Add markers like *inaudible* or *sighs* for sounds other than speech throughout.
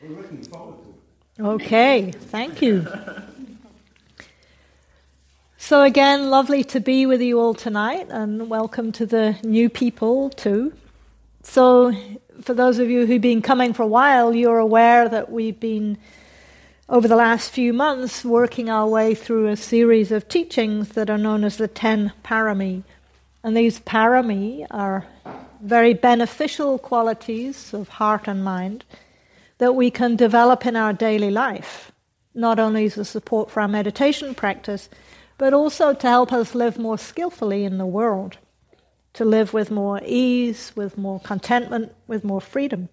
We're looking forward to it. Okay, thank you. So, again, lovely to be with you all tonight, and welcome to the new people too. So, for those of you who've been coming for a while, you're aware that we've been, over the last few months, working our way through a series of teachings that are known as the Ten Parami. And these parami are very beneficial qualities of heart and mind that we can develop in our daily life, not only as a support for our meditation practice but also to help us live more skillfully in the world, to live with more ease, with more contentment, with more freedom.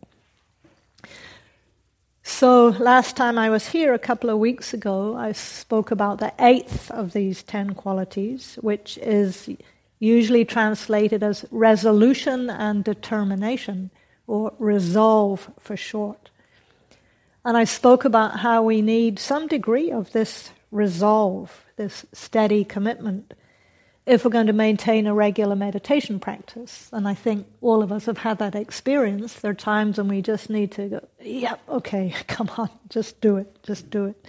So, last time I was here, a couple of weeks ago, I spoke about the eighth of these ten qualities, which is usually translated as resolution and determination, or resolve for short. And I spoke about how we need some degree of this resolve this steady commitment if we're going to maintain a regular meditation practice. And I think all of us have had that experience. There are times when we just need to go, yep, okay, *laughs* come on, just do it, just do it.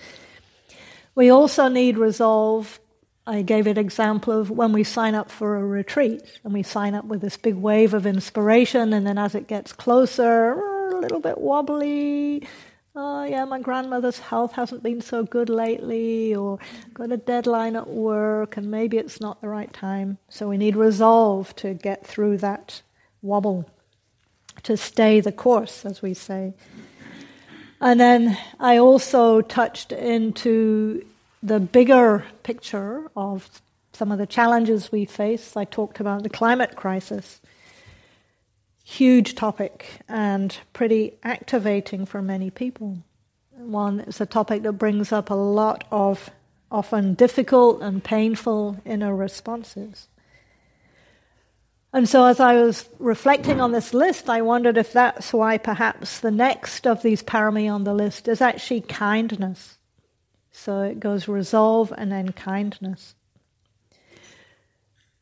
We also need resolve. I gave an example of when we sign up for a retreat and we sign up with this big wave of inspiration, and then as it gets closer, a little bit wobbly, oh yeah, my grandmother's health hasn't been so good lately, or got a deadline at work, and maybe it's not the right time. So we need resolve to get through that wobble, to stay the course, as we say. And then I also touched into the bigger picture of some of the challenges we face. I talked about the climate crisis huge topic and pretty activating for many people. One it's a topic that brings up a lot of often difficult and painful inner responses. And so, as I was reflecting on this list, I wondered if that's why perhaps the next of these parami on the list is actually kindness. So it goes resolve and then kindness.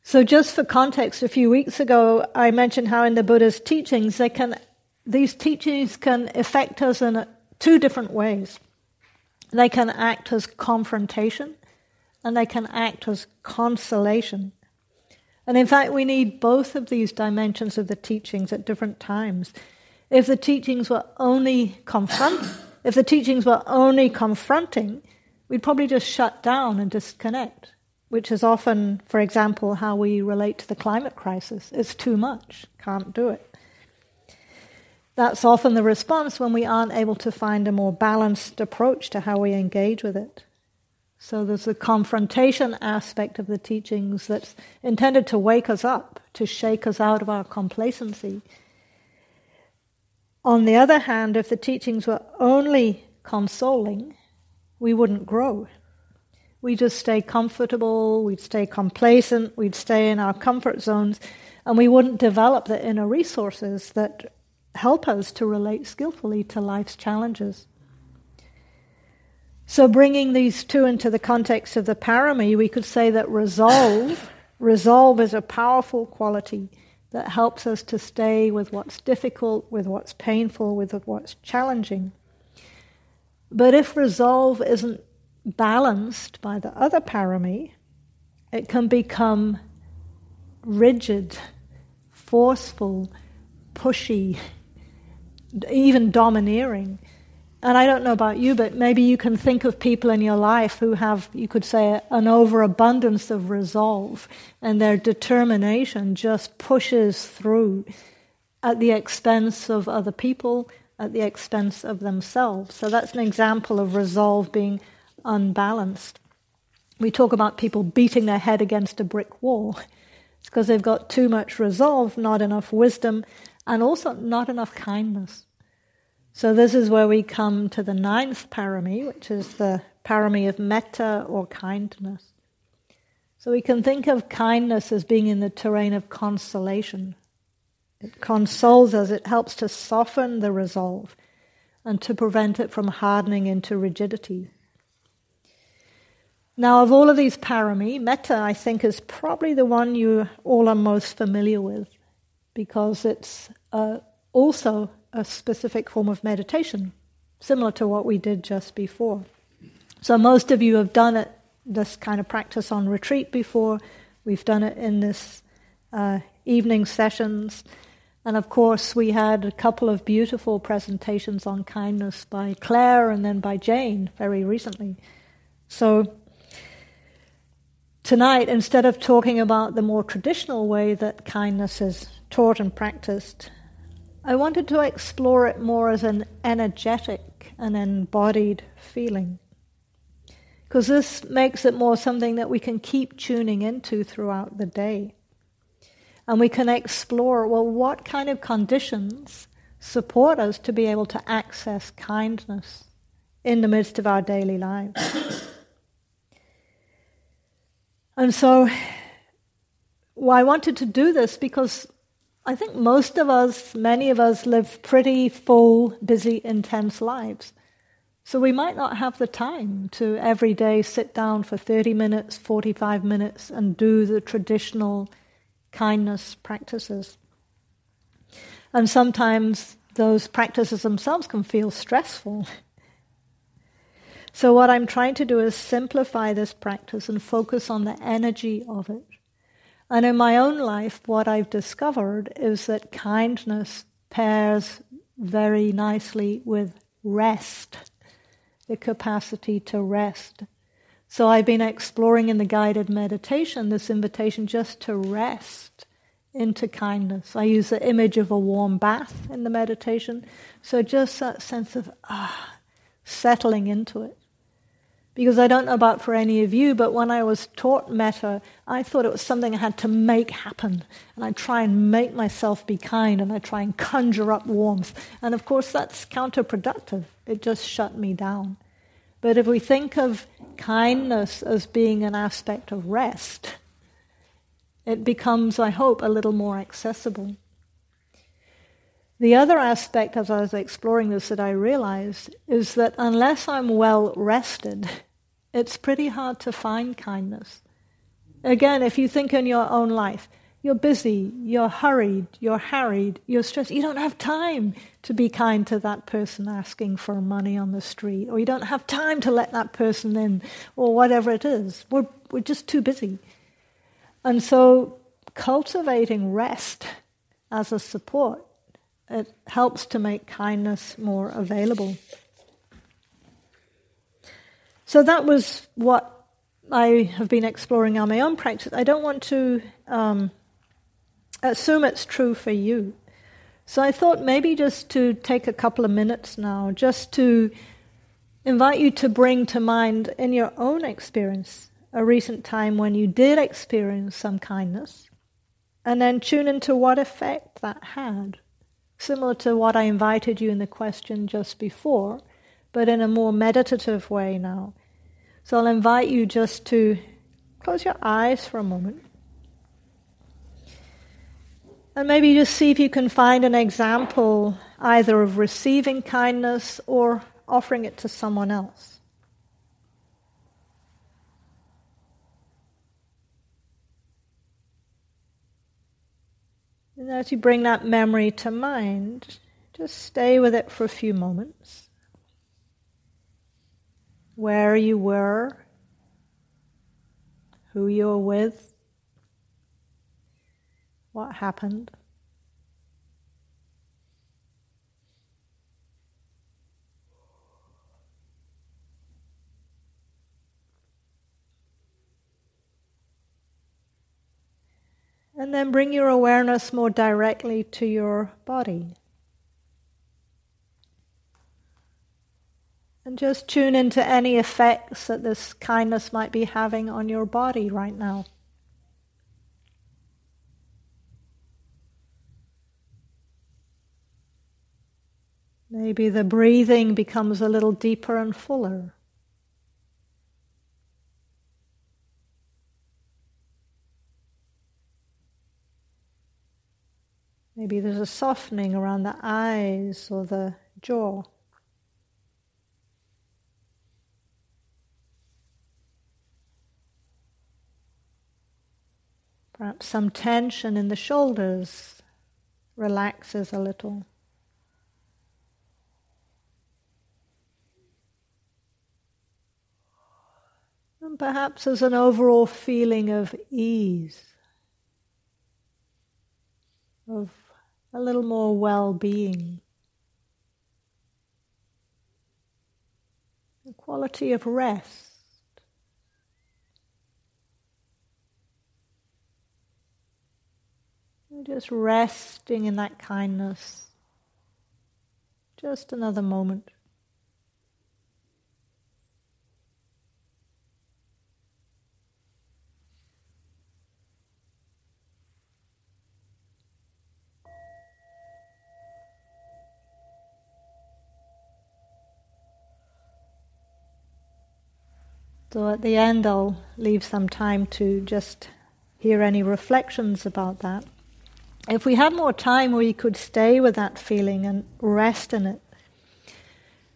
So, just for context, a few weeks ago, I mentioned how in the Buddha's teachings, they can, these teachings can affect us in two different ways. They can act as confrontation, and they can act as consolation. And in fact, we need both of these dimensions of the teachings at different times. If the teachings were only confront, if the teachings were only confronting, we'd probably just shut down and disconnect which is often, for example, how we relate to the climate crisis. It's too much, can't do it. That's often the response when we aren't able to find a more balanced approach to how we engage with it. So there's the confrontation aspect of the teachings that's intended to wake us up, to shake us out of our complacency. On the other hand, if the teachings were only consoling, we wouldn't grow we just stay comfortable, we'd stay complacent, we'd stay in our comfort zones, and we wouldn't develop the inner resources that help us to relate skillfully to life's challenges. So, bringing these two into the context of the parami, we could say that resolve, *coughs* resolve is a powerful quality that helps us to stay with what's difficult, with what's painful, with what's challenging. But if resolve isn't balanced by the other parami, it can become rigid, forceful, pushy, even domineering. And I don't know about you, but maybe you can think of people in your life who have, you could say, an overabundance of resolve, and their determination just pushes through at the expense of other people, at the expense of themselves. So that's an example of resolve being unbalanced. We talk about people beating their head against a brick wall. It's because they've got too much resolve, not enough wisdom, and also not enough kindness. So, this is where we come to the ninth parami, which is the parami of metta or kindness. So, we can think of kindness as being in the terrain of consolation. It consoles us, it helps to soften the resolve and to prevent it from hardening into rigidity. Now, of all of these parami, metta, I think, is probably the one you all are most familiar with because it's uh, also a specific form of meditation. similar to what we did just before. So most of you have done it, this kind of practice on retreat before. We've done it in this uh, evening sessions. And of course, we had a couple of beautiful presentations on kindness by Claire and then by Jane very recently. So, tonight, instead of talking about the more traditional way that kindness is taught and practiced, I wanted to explore it more as an energetic and embodied feeling. Because this makes it more something that we can keep tuning into throughout the day. And we can explore well, what kind of conditions support us to be able to access kindness in the midst of our daily lives. And so, well, I wanted to do this because I think most of us, many of us, live pretty full, busy, intense lives. So we might not have the time to every day sit down for 30 minutes, 45 minutes, and do the traditional kindness practices. And sometimes those practices themselves can feel stressful. *laughs* So, what I'm trying to do is simplify this practice and focus on the energy of it. And in my own life, what I've discovered is that kindness pairs very nicely with rest, the capacity to rest. So I've been exploring in the guided meditation this invitation just to rest into kindness. I use the image of a warm bath in the meditation. So just that sense of ah, settling into it. Because I don't know about for any of you, but when I was taught metta, I thought it was something I had to make happen. And I try and make myself be kind and I try and conjure up warmth. And of course, that's counterproductive. It just shut me down. But if we think of kindness as being an aspect of rest, it becomes, I hope, a little more accessible. The other aspect, as I was exploring this, that I realized is that unless I'm well rested, *laughs* it's pretty hard to find kindness. Again, if you think in your own life, you're busy, you're hurried, you're harried, you're stressed. You don't have time to be kind to that person asking for money on the street, or you don't have time to let that person in, or whatever it is. We're, we're just too busy. And so, cultivating rest as a support, it helps to make kindness more available. So, that was what I have been exploring on my own practice. I don't want to. Um, assume it's true for you. So I thought maybe just to take a couple of minutes now, just to invite you to bring to mind in your own experience a recent time when you did experience some kindness, and then tune into what effect that had. Similar to what I invited you in the question just before, but in a more meditative way now. So I'll invite you just to close your eyes for a moment. And maybe just see if you can find an example either of receiving kindness or offering it to someone else. And as you bring that memory to mind, just stay with it for a few moments. Where you were, who you were with, what happened. And then bring your awareness more directly to your body. And just tune into any effects that this kindness might be having on your body right now. Maybe the breathing becomes a little deeper and fuller. Maybe there's a softening around the eyes or the jaw. Perhaps some tension in the shoulders relaxes a little. And perhaps there's an overall feeling of ease, of a little more well being. The quality of rest. Just resting in that kindness. Just another moment. So at the end, I'll leave some time to just hear any reflections about that. If we had more time, we could stay with that feeling and rest in it.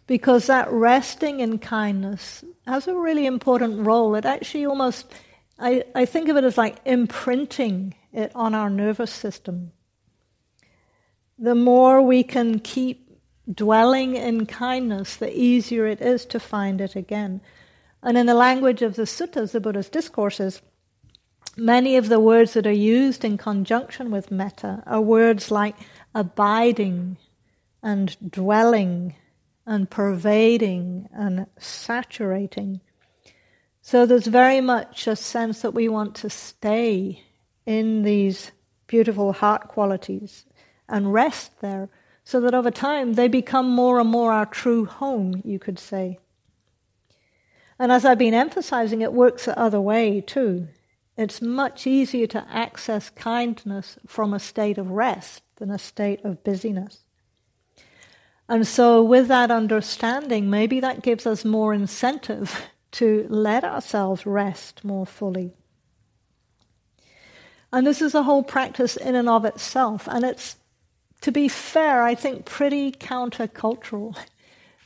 Because that resting in kindness has a really important role. It actually almost, I, I think of it as like imprinting it on our nervous system. The more we can keep dwelling in kindness, the easier it is to find it again. And in the language of the suttas, the Buddha's discourses, many of the words that are used in conjunction with metta are words like abiding and dwelling and pervading and saturating. So there's very much a sense that we want to stay in these beautiful heart qualities and rest there so that over time they become more and more our true home, you could say. And as I've been emphasizing, it works the other way too. It's much easier to access kindness from a state of rest than a state of busyness. And so, with that understanding, maybe that gives us more incentive *laughs* to let ourselves rest more fully. And this is a whole practice in and of itself. And it's, to be fair, I think pretty countercultural. *laughs*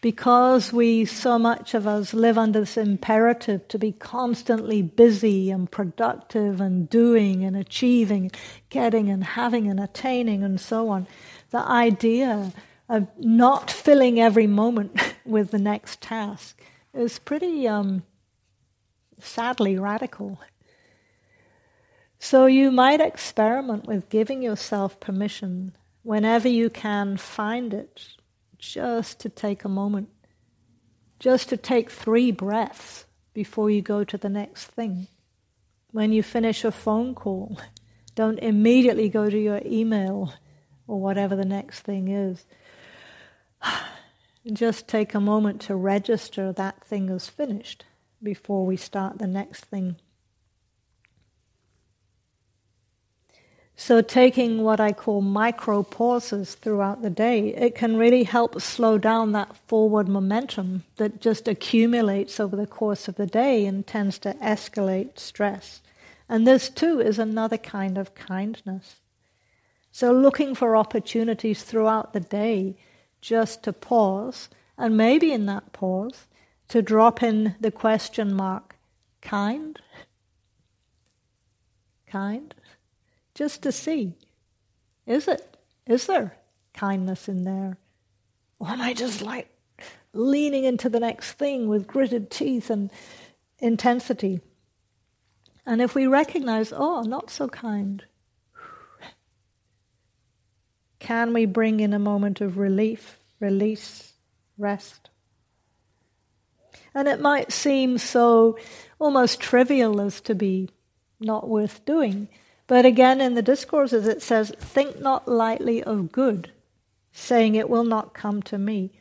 because we, so much of us, live under this imperative to be constantly busy and productive and doing and achieving, getting and having and attaining and so on, the idea of not filling every moment *laughs* with the next task is pretty um, sadly radical. So you might experiment with giving yourself permission whenever you can find it just to take a moment, just to take three breaths before you go to the next thing. When you finish a phone call, *laughs* don't immediately go to your email or whatever the next thing is. *sighs* Just take a moment to register that thing is finished before we start the next thing. So, taking what I call micro pauses throughout the day, it can really help slow down that forward momentum that just accumulates over the course of the day and tends to escalate stress. And this too is another kind of kindness. So, looking for opportunities throughout the day just to pause, and maybe in that pause, to drop in the question mark kind? Kind? Just to see is it? Is there kindness in there? Or am I just like leaning into the next thing with gritted teeth and intensity? And if we recognize, oh, not so kind, can we bring in a moment of relief, release, rest? And it might seem so almost trivial as to be not worth doing. But again, in the discourses, it says, Think not lightly of good, saying it will not come to me.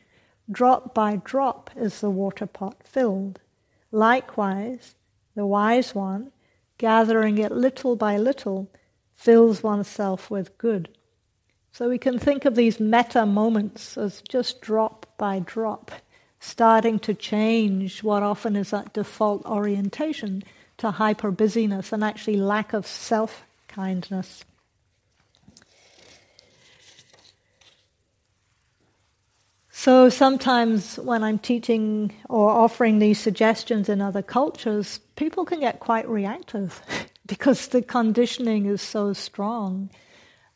Drop by drop is the water pot filled. Likewise, the wise one, gathering it little by little, fills oneself with good. So we can think of these metta moments as just drop by drop, starting to change what often is that default orientation to hyper busyness and actually lack of self kindness. So sometimes when I'm teaching or offering these suggestions in other cultures, people can get quite reactive *laughs* because the conditioning is so strong.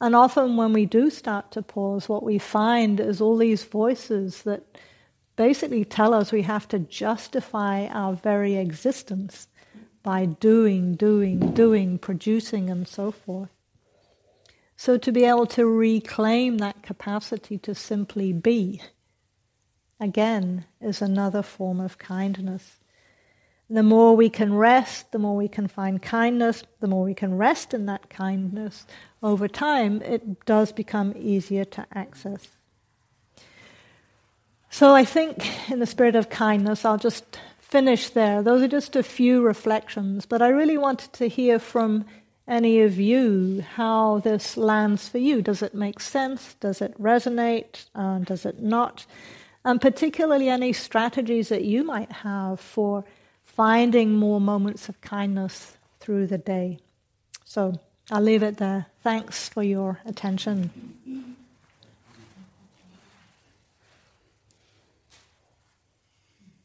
And often when we do start to pause, what we find is all these voices that basically tell us we have to justify our very existence by doing, doing, doing, producing, and so forth. So to be able to reclaim that capacity to simply be, again, is another form of kindness. The more we can rest, the more we can find kindness, the more we can rest in that kindness, over time it does become easier to access. So I think, in the spirit of kindness, I'll just finish there. Those are just a few reflections, but I really wanted to hear from any of you how this lands for you. Does it make sense? Does it resonate? Uh, does it not? And particularly any strategies that you might have for finding more moments of kindness through the day. So I'll leave it there. Thanks for your attention.